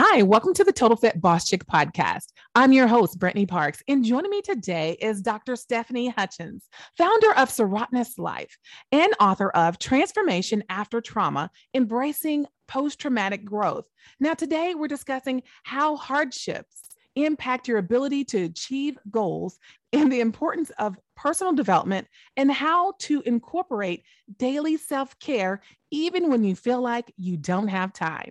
Hi, welcome to the Total Fit Boss Chick podcast. I'm your host, Brittany Parks, and joining me today is Dr. Stephanie Hutchins, founder of Serotinous Life and author of Transformation After Trauma Embracing Post Traumatic Growth. Now, today we're discussing how hardships impact your ability to achieve goals and the importance of personal development and how to incorporate daily self care even when you feel like you don't have time.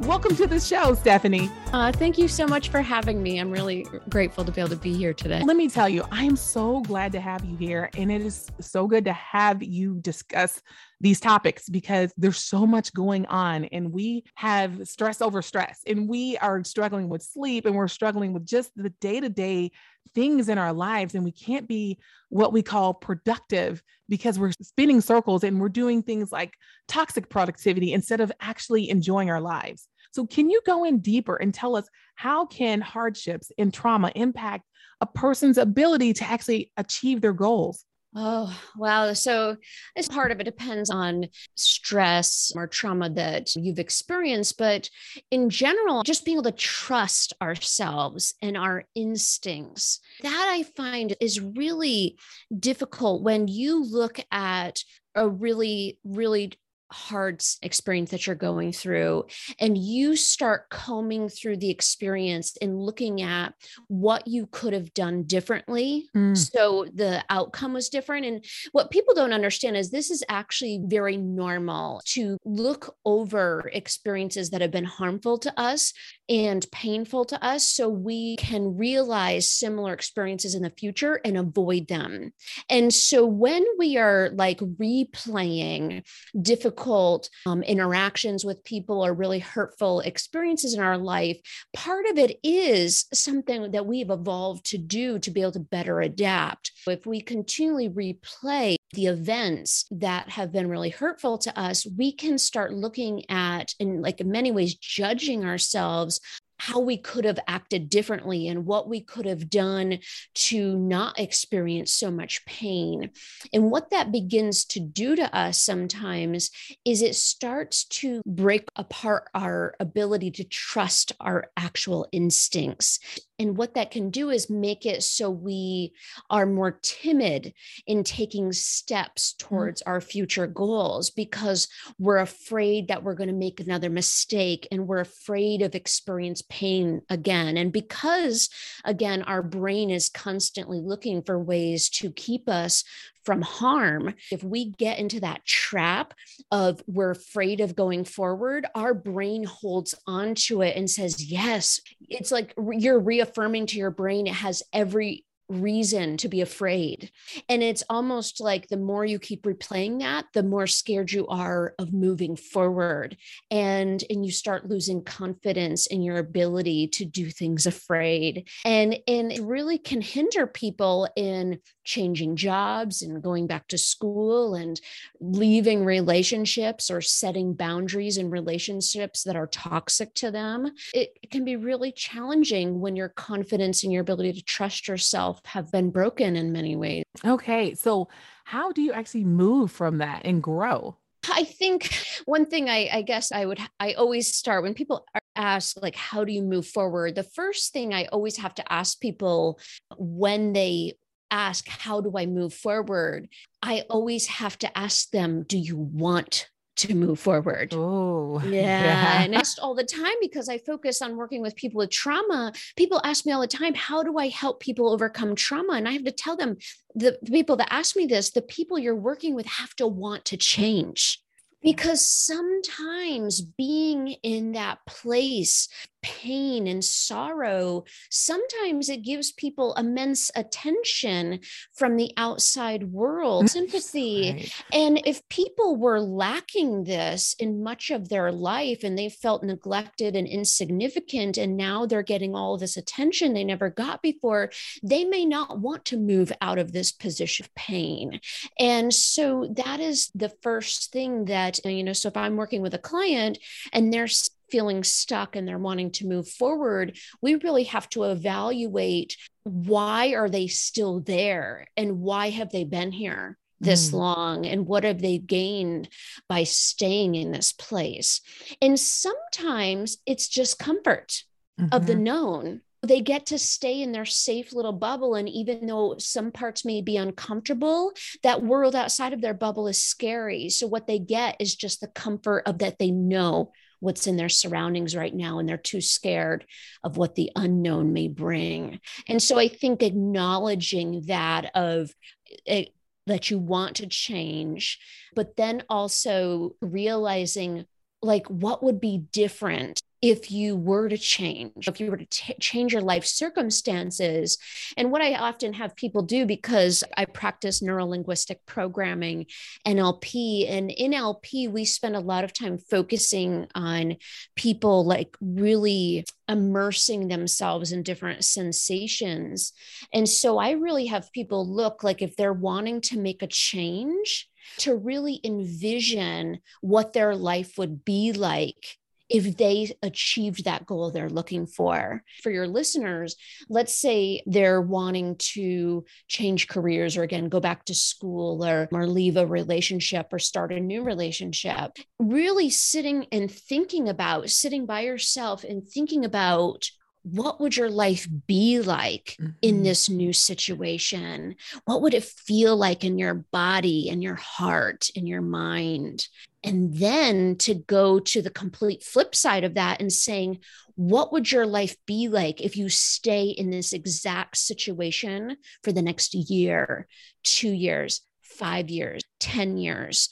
Welcome to the show, Stephanie. Uh, thank you so much for having me. I'm really grateful to be able to be here today. Let me tell you, I am so glad to have you here. And it is so good to have you discuss these topics because there's so much going on and we have stress over stress and we are struggling with sleep and we're struggling with just the day to day things in our lives and we can't be what we call productive because we're spinning circles and we're doing things like toxic productivity instead of actually enjoying our lives. So can you go in deeper and tell us how can hardships and trauma impact a person's ability to actually achieve their goals? Oh, wow. So, this part of it depends on stress or trauma that you've experienced. But in general, just being able to trust ourselves and our instincts, that I find is really difficult when you look at a really, really hard experience that you're going through and you start combing through the experience and looking at what you could have done differently mm. so the outcome was different and what people don't understand is this is actually very normal to look over experiences that have been harmful to us and painful to us so we can realize similar experiences in the future and avoid them and so when we are like replaying difficult um, interactions with people or really hurtful experiences in our life, part of it is something that we've evolved to do to be able to better adapt. If we continually replay the events that have been really hurtful to us, we can start looking at, in like in many ways, judging ourselves how we could have acted differently and what we could have done to not experience so much pain. And what that begins to do to us sometimes is it starts to break apart our ability to trust our actual instincts. And what that can do is make it so we are more timid in taking steps mm-hmm. towards mm-hmm. our future goals because we're afraid that we're going to make another mistake and we're afraid of experience pain again. And because, again, our brain is constantly looking for ways to keep us from harm. If we get into that trap of we're afraid of going forward, our brain holds onto it and says, Yes, it's like you're reaffirming to your brain it has every reason to be afraid. And it's almost like the more you keep replaying that, the more scared you are of moving forward. And and you start losing confidence in your ability to do things afraid. And and it really can hinder people in changing jobs and going back to school and leaving relationships or setting boundaries in relationships that are toxic to them. It, can be really challenging when your confidence in your ability to trust yourself yourself have been broken in many ways. Okay. So, how do you actually move from that and grow? I think one thing I, I, guess I would, I always start when people ask, like, how do you move forward? The first thing I always have to ask people when they ask, how do I move forward? I always have to ask them, do you want to move forward. Oh, yeah. yeah. and it's all the time because I focus on working with people with trauma. People ask me all the time, how do I help people overcome trauma? And I have to tell them the people that ask me this, the people you're working with have to want to change because sometimes being in that place pain and sorrow, sometimes it gives people immense attention from the outside world, mm-hmm. sympathy. Right. And if people were lacking this in much of their life and they felt neglected and insignificant, and now they're getting all this attention they never got before, they may not want to move out of this position of pain. And so that is the first thing that, you know, so if I'm working with a client and they're feeling stuck and they're wanting to move forward, we really have to evaluate why are they still there and why have they been here this mm. long and what have they gained by staying in this place and sometimes it's just comfort mm-hmm. of the mm-hmm. known they get to stay in their safe little bubble and even though some parts may be uncomfortable that world outside of their bubble is scary so what they get is just the comfort of that they know what's in their surroundings right now and they're too scared of what the unknown may bring. And so i think acknowledging that of it, eh, that you want to change but then also realizing like what would be different if you were to change, if you were to t- change your life circumstances. And what I often have people do because I practice neuro linguistic programming, NLP, and in NLP, we spend a lot of time focusing on people like really immersing themselves in different sensations. And so I really have people look like if they're wanting to make a change, to really envision what their life would be like if they achieved that goal they're looking for. For your listeners, let's say they're wanting to change careers or again go back to school or, or leave a relationship or start a new relationship. Really sitting and thinking about sitting by yourself and thinking about what would your life be like mm-hmm. in this new situation? What would it feel like in your body in your heart in your mind? And then to go to the complete flip side of that and saying, what would your life be like if you stay in this exact situation for the next year, two years, five years, 10 years?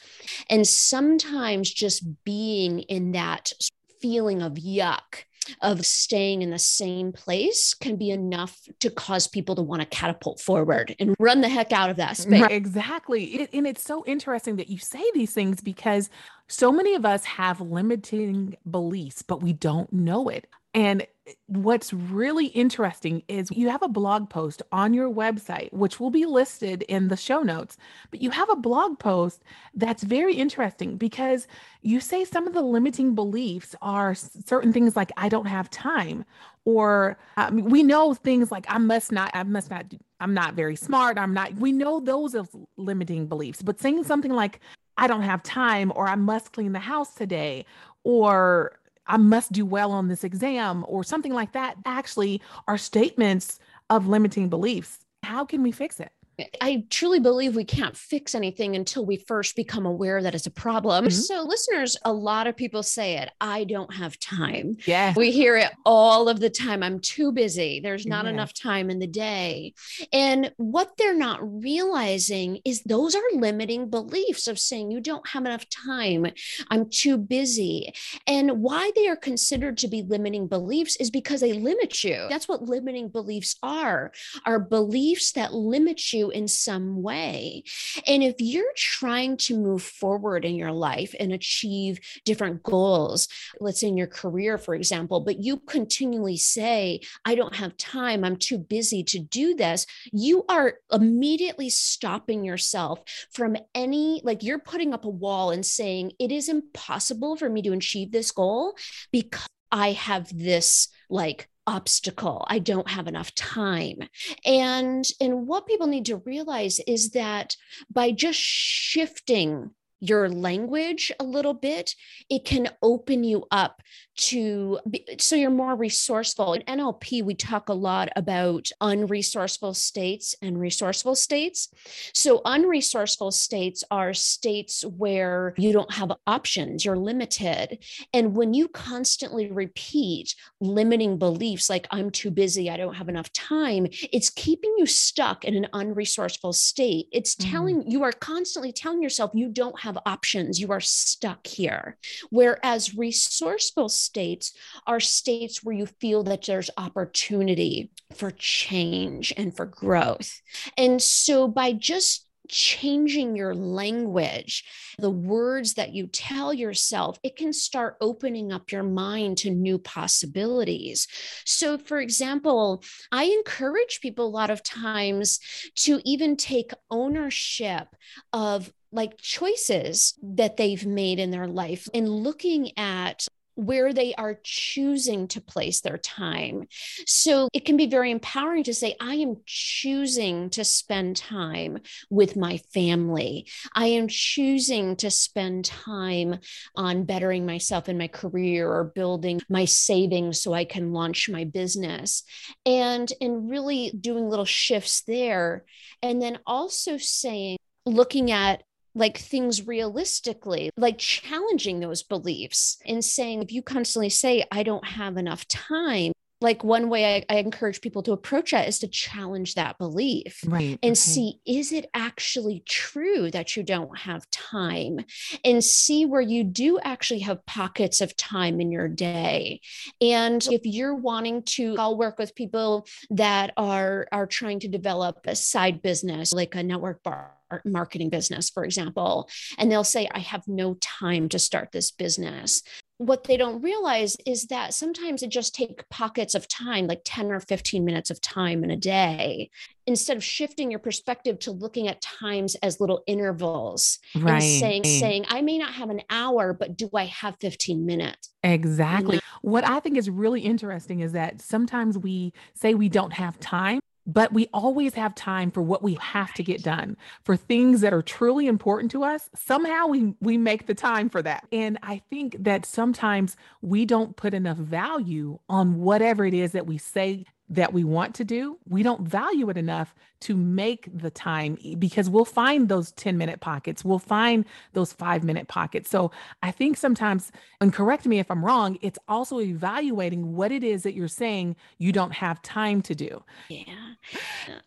And sometimes just being in that feeling of yuck of staying in the same place can be enough to cause people to want to catapult forward and run the heck out of that space. Exactly. It, and it's so interesting that you say these things because so many of us have limiting beliefs, but we don't know it. And what's really interesting is you have a blog post on your website, which will be listed in the show notes. But you have a blog post that's very interesting because you say some of the limiting beliefs are certain things like, I don't have time, or um, we know things like, I must not, I must not, I'm not very smart. I'm not, we know those as limiting beliefs, but saying something like, I don't have time, or I must clean the house today, or I must do well on this exam or something like that actually are statements of limiting beliefs. How can we fix it? I truly believe we can't fix anything until we first become aware that it's a problem. Mm-hmm. So, listeners, a lot of people say it I don't have time. Yeah. We hear it all of the time. I'm too busy. There's not yeah. enough time in the day. And what they're not realizing is those are limiting beliefs of saying you don't have enough time. I'm too busy. And why they are considered to be limiting beliefs is because they limit you. That's what limiting beliefs are, are beliefs that limit you in some way. And if you're trying to move forward in your life and achieve different goals, let's say in your career, for example, but you continually say, I don't have time, I'm too busy to do this, you are immediately stopping yourself from any, like you're putting up a wall and saying, it is impossible for me to achieve this goal because I have this like obstacle. I don't have enough time. And and what people need to realize is that by just shifting your language a little bit it can open you up to be, so you're more resourceful. In NLP, we talk a lot about unresourceful states and resourceful states. So, unresourceful states are states where you don't have options, you're limited. And when you constantly repeat limiting beliefs like, I'm too busy, I don't have enough time, it's keeping you stuck in an unresourceful state. It's mm-hmm. telling mm. you are constantly telling yourself you don't have options, you are stuck here. Whereas resourceful states are states where you feel that there's opportunity for change and for growth. And so by just changing your language, the words that you tell yourself, it can start opening up your mind to new possibilities. So, for example, I encourage people a lot of times to even take ownership of like choices that they've made in their life and looking at where they are choosing to place their time. So it can be very empowering to say, I am choosing to spend time with my family. I am choosing to spend time on bettering myself in my career or building my savings so I can launch my business. And in really doing little shifts there. And then also saying, looking at like things realistically, like challenging those beliefs and saying, if you constantly say, I don't have enough time, like one way I, I, encourage people to approach that is to challenge that belief right and okay. see is it actually true that you don't have time and see where you do actually have pockets of time in your day and if you're wanting to i'll work with people that are are trying to develop a side business like a network bar marketing business, for example, and they'll say, I have no time to start this business. What they don't realize is that sometimes it just take pockets of time, like 10 or 15 minutes of time in a day, instead of shifting your perspective to looking at times as little intervals right. and saying, saying, I may not have an hour, but do I have 15 minutes? Exactly. You know? What I think is really interesting is that sometimes we say we don't have time, but we always have time for what we have to get done. For things that are truly important to us somehow we we make the time for that. And i think that sometimes we don't put enough value on whatever it is that we say that we want to do, we don't value it enough to make the time because we'll find those 10 minute pockets, we'll find those five minute pockets. So I think sometimes, and correct me if I'm wrong, it's also evaluating what it is that you're saying you don't have time to do. Yeah.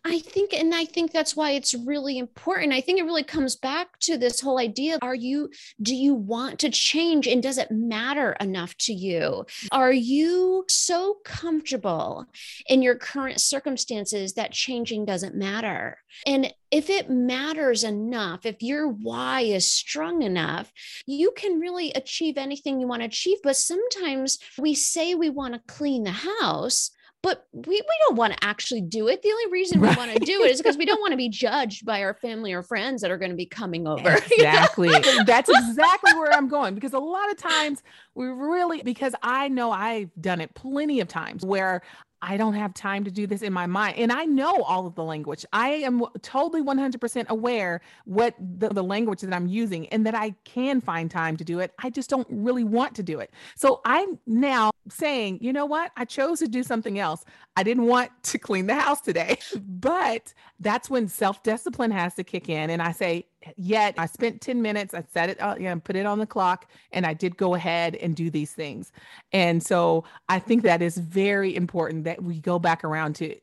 I think, and I think that's why it's really important. I think it really comes back to this whole idea are you, do you want to change and does it matter enough to you? Are you so comfortable? in your current circumstances that changing doesn't matter. And if it matters enough, if your why is strong enough, you can really achieve anything you want to achieve. But sometimes we say we want to clean the house, but we, we don't want to actually do it. The only reason we right. want to do it is because we don't want to be judged by our family or friends that are going to be coming over. Exactly. That's exactly where I'm going because a lot of times we really, because I know I've done it plenty of times where I don't have time to do this in my mind. And I know all of the language. I am totally 100% aware what the, the, language that I'm using and that I can find time to do it. I just don't really want to do it. So I'm now saying, you know what? I chose to do something else. I didn't want to clean the house today. But that's when self discipline has to kick in. And I say, yet I spent 10 minutes, I set it, uh, you know, put it on the clock, and I did go ahead and do these things. And so I think that is very important that we go back around to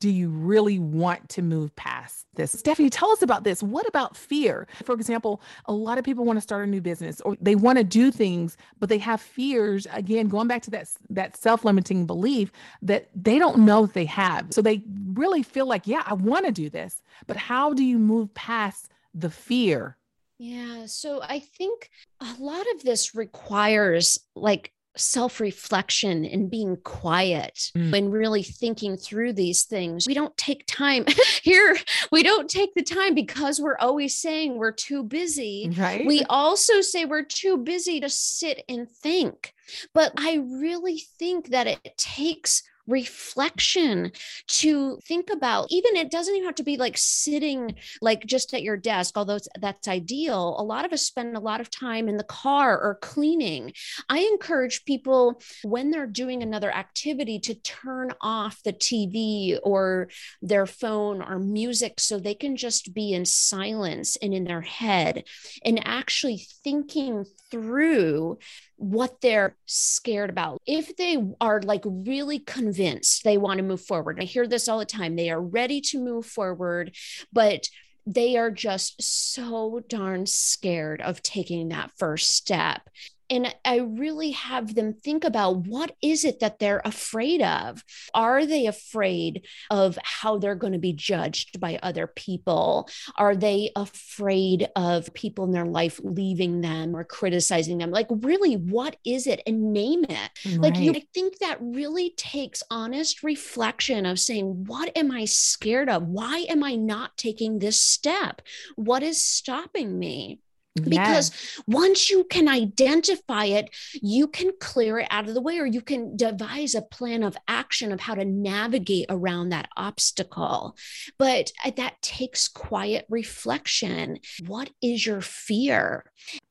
do you really want to move past this? Stephanie, tell us about this. What about fear? For example, a lot of people want to start a new business or they want to do things, but they have fears. Again, going back to that, that self limiting belief that they don't know they have. So they really feel like, yeah, I want to do this, but how do you move past the fear? Yeah. So I think a lot of this requires like self reflection and being quiet mm. and really thinking through these things. We don't take time here. We don't take the time because we're always saying we're too busy. Right. We also say we're too busy to sit and think. But I really think that it takes reflection to think about even it doesn't even have to be like sitting like just at your desk although that's ideal. A lot of us spend a lot of time in the car or cleaning. I encourage people when they're doing another activity to turn off the tv or their phone or music so they can just be in silence and in their head and actually thinking through what they're scared about. If they are like really convinced they want to move forward, I hear this all the time, they are ready to move forward, but they are just so darn scared of taking that first step and i really have them think about what is it that they're afraid of? Are they afraid of how they're going to be judged by other people? Are they afraid of people in their life leaving them or criticizing them? Like really what is it? And name it. Right. like you I think that really takes honest reflection of saying what am i scared of? Why am i not taking this step? What is stopping me because once you can identify it you can clear it out of the way or you can devise a plan of action of how to navigate around that obstacle. But uh, that takes quiet reflection. What is your fear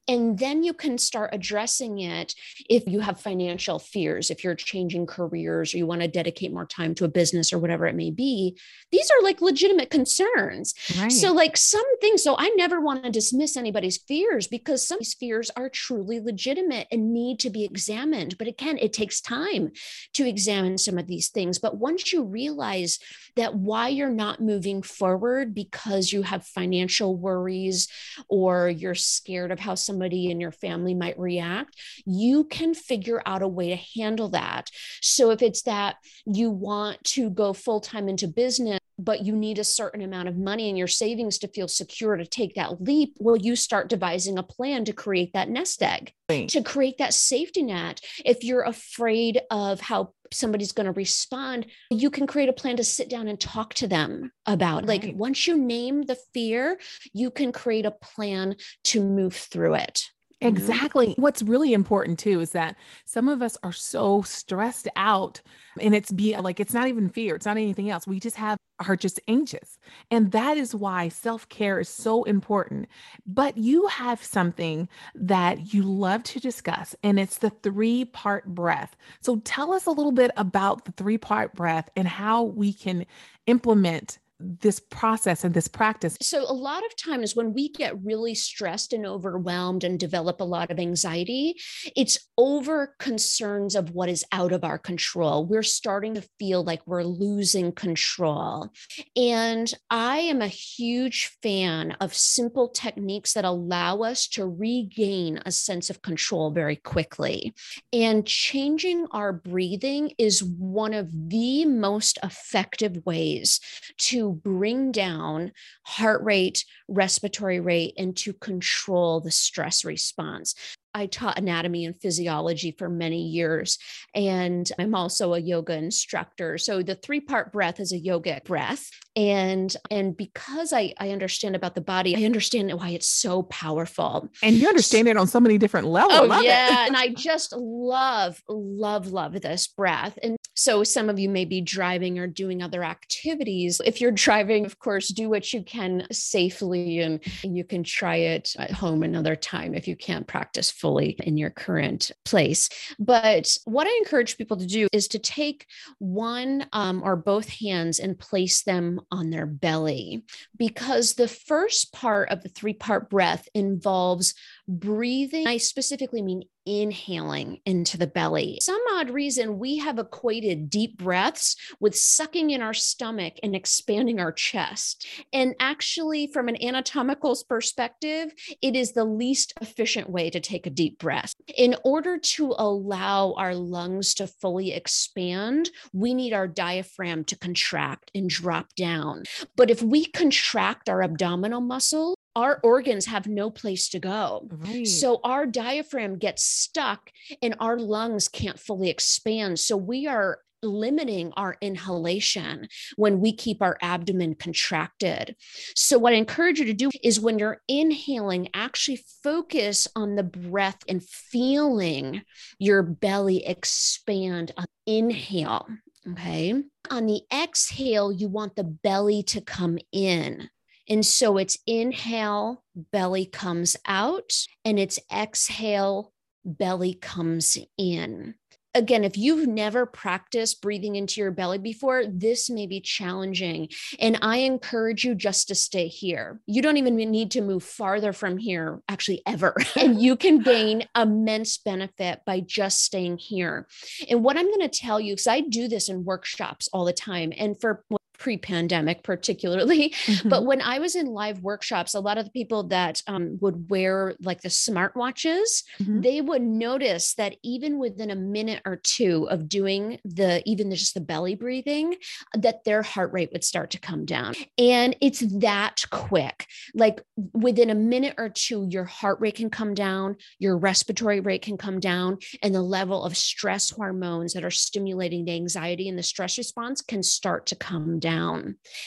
and then you can start addressing it if you have financial fears, if you're changing careers or you want to dedicate more time to a business or whatever it may be. These are like legitimate concerns. Right. So, like some things, so I never want to dismiss anybody's fears because some of these fears are truly legitimate and need to be examined. But again, it takes time to examine some of these things. But once you realize that why you're not moving forward because you have financial worries or you're scared of how some somebody in your family might react, you can figure out a way to handle that. So if it's that you want to go full time into business, but you need a certain amount of money in your savings to feel secure to take that leap, well, you start devising a plan to create that nest egg, right. to create that safety net. If you're afraid of how somebody's going to respond, you can create a plan to sit down and talk to them about. Right. Like once you name the fear, you can create a plan to move through it. Mm-hmm. Exactly. What's really important too is that some of us are so stressed out and it's be like it's not even fear, it's not anything else. We just have are just anxious. And that is why self-care is so important. But you have something that you love to discuss and it's the three-part breath. So tell us a little bit about the three-part breath and how we can implement this process and this practice? So, a lot of times when we get really stressed and overwhelmed and develop a lot of anxiety, it's over concerns of what is out of our control. We're starting to feel like we're losing control. And I am a huge fan of simple techniques that allow us to regain a sense of control very quickly. And changing our breathing is one of the most effective ways to bring down heart rate, respiratory rate, and to control the stress response. I taught anatomy and physiology for many years, and I'm also a yoga instructor. So the three part breath is a yogic breath, and and because I I understand about the body, I understand why it's so powerful. And you understand it on so many different levels. Oh yeah, and I just love love love this breath. And so some of you may be driving or doing other activities. If you're driving, of course, do what you can safely, and you can try it at home another time if you can't practice in your current place. But what I encourage people to do is to take one um, or both hands and place them on their belly, because the first part of the three part breath involves breathing. I specifically mean inhaling into the belly. Some odd reason we have equated deep breaths with sucking in our stomach and expanding our chest. And actually, from an anatomical perspective, it is the least efficient way to take a deep breath. In order to allow our lungs to fully expand, we need our diaphragm to contract and drop down. But if we contract our abdominal muscle, our organs have no place to go. Right. So our diaphragm gets stuck and our lungs can't fully expand. So we are limiting our inhalation when we keep our abdomen contracted. So, what I encourage you to do is when you're inhaling, actually focus on the breath and feeling your belly expand. On inhale. Okay. On the exhale, you want the belly to come in. And so it's inhale, belly comes out, and it's exhale, belly comes in again, if you've never practiced breathing into your belly before, this may be challenging. And I encourage you just to stay here. You don't even need to move farther from here, actually, ever. and you can gain immense benefit by just staying here. And what I'm going to tell you, because I do this in workshops all the time, and for pre-pandemic particularly mm-hmm. but when i was in live workshops a lot of the people that um, would wear like the smartwatches mm-hmm. they would notice that even within a minute or two of doing the even just the belly breathing that their heart rate would start to come down and it's that quick like within a minute or two your heart rate can come down your respiratory rate can come down and the level of stress hormones that are stimulating the anxiety and the stress response can start to come down.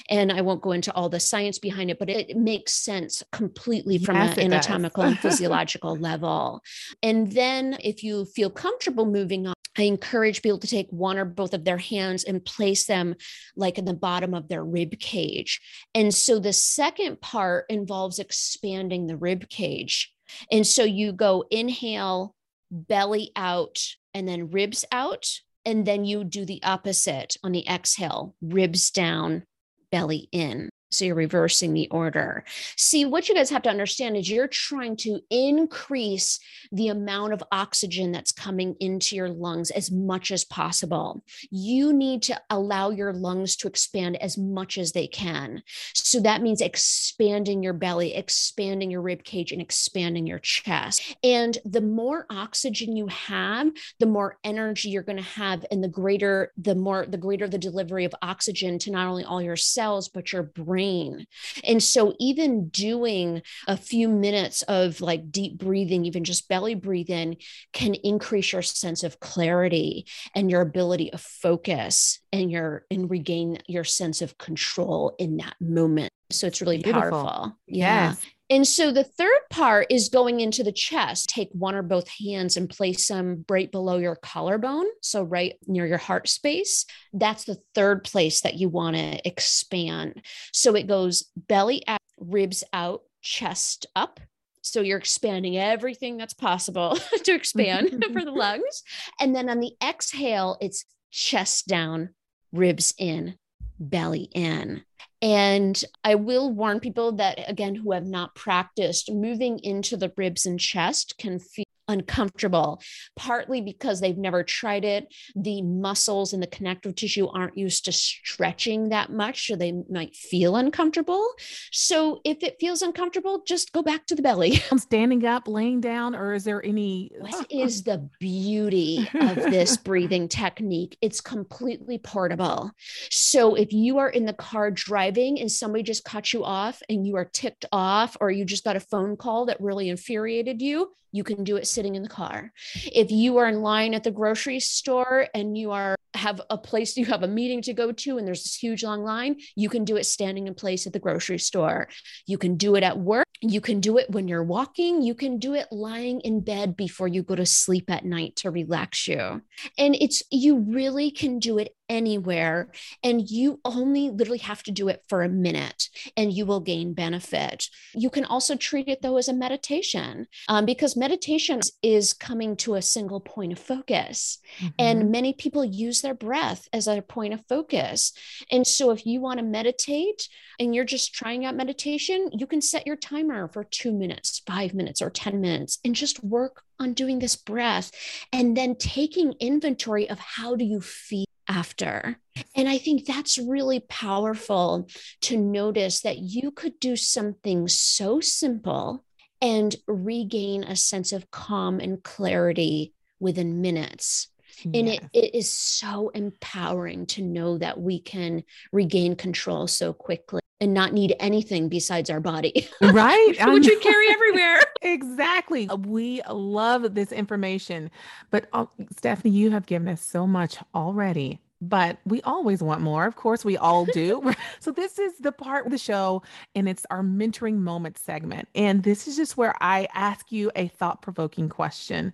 And I won't go into all the science behind it, but it, makes sense completely from yes, an anatomical and physiological level. And then if you feel comfortable moving on, I encourage people to take one or both of their hands and place them like in the bottom of their rib cage. And so the second part involves expanding the rib cage. And so you go inhale, belly out, and then ribs out and then you do the opposite on the exhale, ribs down, belly in. So you're reversing the order. See, what you guys have to understand is you're trying to increase the amount of oxygen that's coming into your lungs as much as possible. You need to allow your lungs to expand as much as they can. So that means expanding your belly, expanding your rib cage, and expanding your chest. And the more oxygen you have, the more energy you're going to have, and the greater, the more, the greater the delivery of oxygen to not only all your cells, but your brain brain. And so, even doing a few minutes of like deep breathing, even just belly breathing, can increase your sense of clarity and your ability of focus and your and regain your sense of control in that moment. So it's really Beautiful. powerful. Yeah. Yes. And so the third part is going into the chest. Take one or both hands and place them right below your collarbone. So, right near your heart space. That's the third place that you want to expand. So, it goes belly out, ribs out, chest up. So, you're expanding everything that's possible to expand for the lungs. And then on the exhale, it's chest down, ribs in, belly in. And I will warn people that, again, who have not practiced, moving into the ribs and chest can feel uncomfortable, partly because they've never tried it. The muscles and the connective tissue aren't used to stretching that much, so they might feel uncomfortable. So if it feels uncomfortable, just go back to the belly. I'm standing up, laying down, or is there any? What is the beauty of this breathing technique? It's completely portable. So if you are in the car driving and somebody just cut you off and you are ticked off, or you just got a phone call that really infuriated you, you can do it sitting in the car. If you are in line at the grocery store and you are have a place you have a meeting to go to and there's this huge long line, you can do it standing in place at the grocery store. You can do it at work. You can do it when you're walking. You can do it lying in bed before you go to sleep at night to relax you. And it's you really can do it anywhere. And you only literally have to do it for a minute and you will gain benefit. You can also treat it though as a meditation um, because meditation is coming to a single point of focus. Mm-hmm. And many people use their breath as a point of focus. And so if you want to meditate and you're just trying out meditation, you can set your timer for two minutes, five minutes, or 10 minutes and just work on doing this breath and then taking inventory of how do you feel after. And I think that's really powerful to notice that you could do something so simple and regain a sense of calm and clarity within minutes. Yes. And it, it is so empowering to know that we can regain control so quickly and not need anything besides our body. Right. Which we carry everywhere. exactly. We love this information. But uh, Stephanie, you have given us so much already but we always want more. Of course, we all do. so, this is the part of the show, and it's our mentoring moment segment. And this is just where I ask you a thought provoking question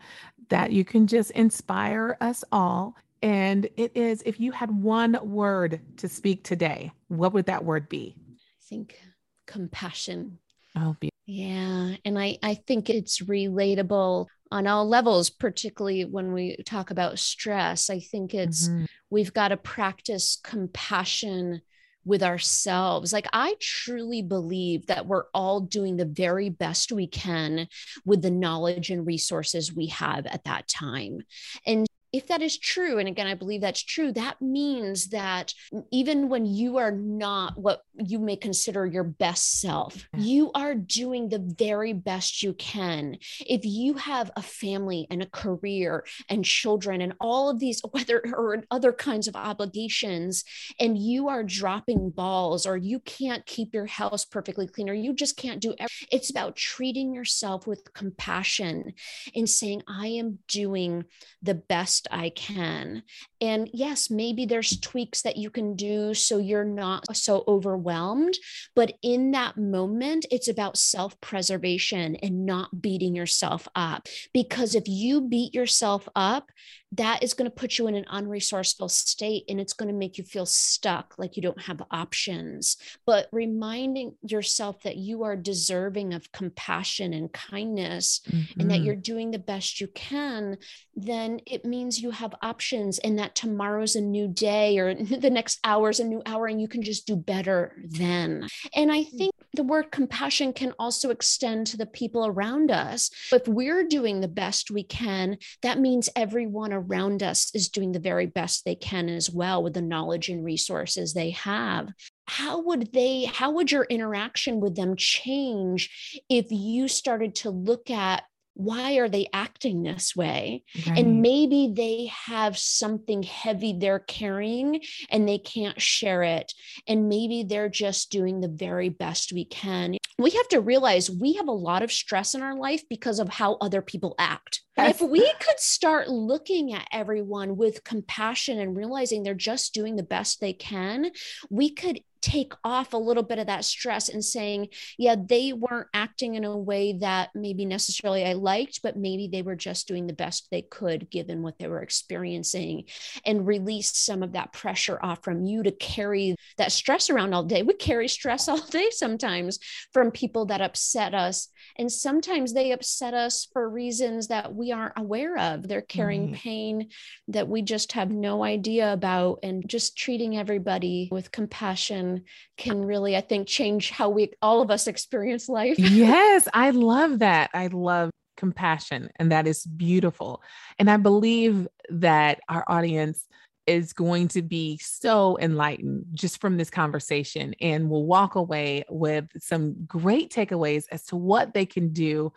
that you can just inspire us all And it is if you had one word to speak today, what would that word be? I think compassion. Oh, be- yeah. And I, I think it's relatable on all levels, particularly when we talk about stress. I think it's mm-hmm. we've got to practice compassion with ourselves. Like, I truly believe that we're all doing the very best we can with the knowledge and resources we have at that time. And if that is true, and again, I believe that's true, that means that even when you are not what you may consider your best self, you are doing the very best you can. If you have a family and a career and children and all of these, whether or other kinds of obligations, and you are dropping balls or you can't keep your house perfectly clean or you just can't do everything, it's about treating yourself with compassion and saying, I am doing the best best I can. And yes, maybe there's tweaks that you can do so you're not so overwhelmed. But in that moment, it's about self preservation and not beating yourself up. Because if you beat yourself up, that is going to put you in an unresourceful state and it's going to make you feel stuck, like you don't have options. But reminding yourself that you are deserving of compassion and kindness mm-hmm. and that mm-hmm. you're doing the best you can, then it means you have options and that tomorrow's a new day or the next hour is a new hour and you can just do better then. And I mm. think the word compassion can also extend to the people around us. If we're doing the best we can, that means everyone around us is doing the very best they can as well with the knowledge and resources they have how would they how would your interaction with them change if you started to look at why are they acting this way? Right. and maybe they have something heavy they're carrying and they can't share it. And maybe they're just doing the very best we can. We have to realize we have a lot of stress in our life because of how other people act. If we could start looking at everyone with compassion and realizing they're just doing the best they can, we could take off a little bit of that stress and saying, yeah, they weren't acting in a way that maybe necessarily I liked, but maybe they were just doing the best they could given what they were experiencing and release some of that pressure off from you to carry that stress around all day. We carry stress all day sometimes from people that upset us. And sometimes they upset us for reasons that we aren't aware of. They're carrying mm-hmm. pain that we just have no idea about. And just treating everybody with compassion can really, I think, change how we all of us experience life. yes, I love that. I love compassion, and that is beautiful. And I believe that our audience is going to be so enlightened just from this conversation and will walk away with some great takeaways as to what they can do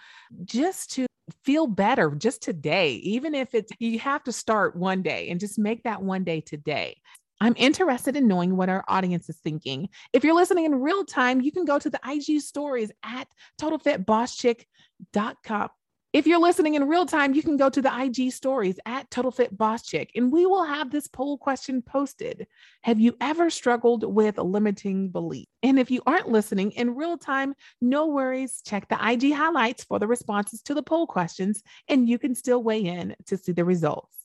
just to feel better just today even if it's you have to start one day and just make that one day today I'm interested in knowing what our audience is thinking. If you're listening in real time, you can go to the IG stories at totalfitbosschick.com. If you're listening in real time, you can go to the IG stories at totalfitbosschick and we will have this poll question posted. Have you ever struggled with limiting belief? And if you aren't listening in real time, no worries. Check the IG highlights for the responses to the poll questions and you can still weigh in to see the results.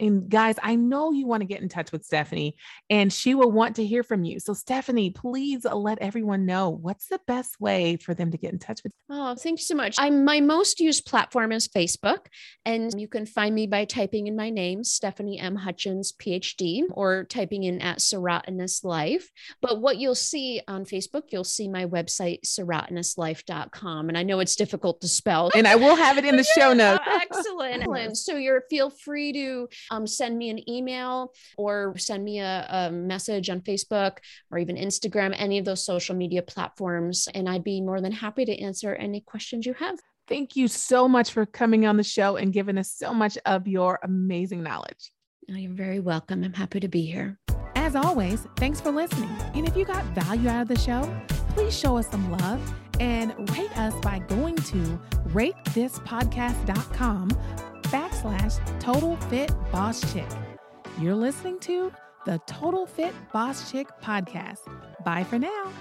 And guys, I know you want to get in touch with Stephanie and she will want to hear from you. So, Stephanie, please let everyone know what's the best way for them to get in touch with you. Oh, thank you so much. I'm my most used platform is Facebook, and you can find me by typing in my name, Stephanie M. Hutchins, PhD, or typing in at Serotinous Life. But what you'll see on Facebook, you'll see my website, serotinouslife.com. And I know it's difficult to spell. And I will have it in the show notes. Excellent. Excellent. So you're feel free to um, send me an email or send me a, a message on Facebook or even Instagram, any of those social media platforms. And I'd be more than happy to answer any questions you have. Thank you so much for coming on the show and giving us so much of your amazing knowledge. Oh, you're very welcome. I'm happy to be here. As always, thanks for listening. And if you got value out of the show, please show us some love and rate us by going to ratethispodcast.com backslash Total Fit Boss Chick. You're listening to the Total Fit Boss Chick podcast. Bye for now.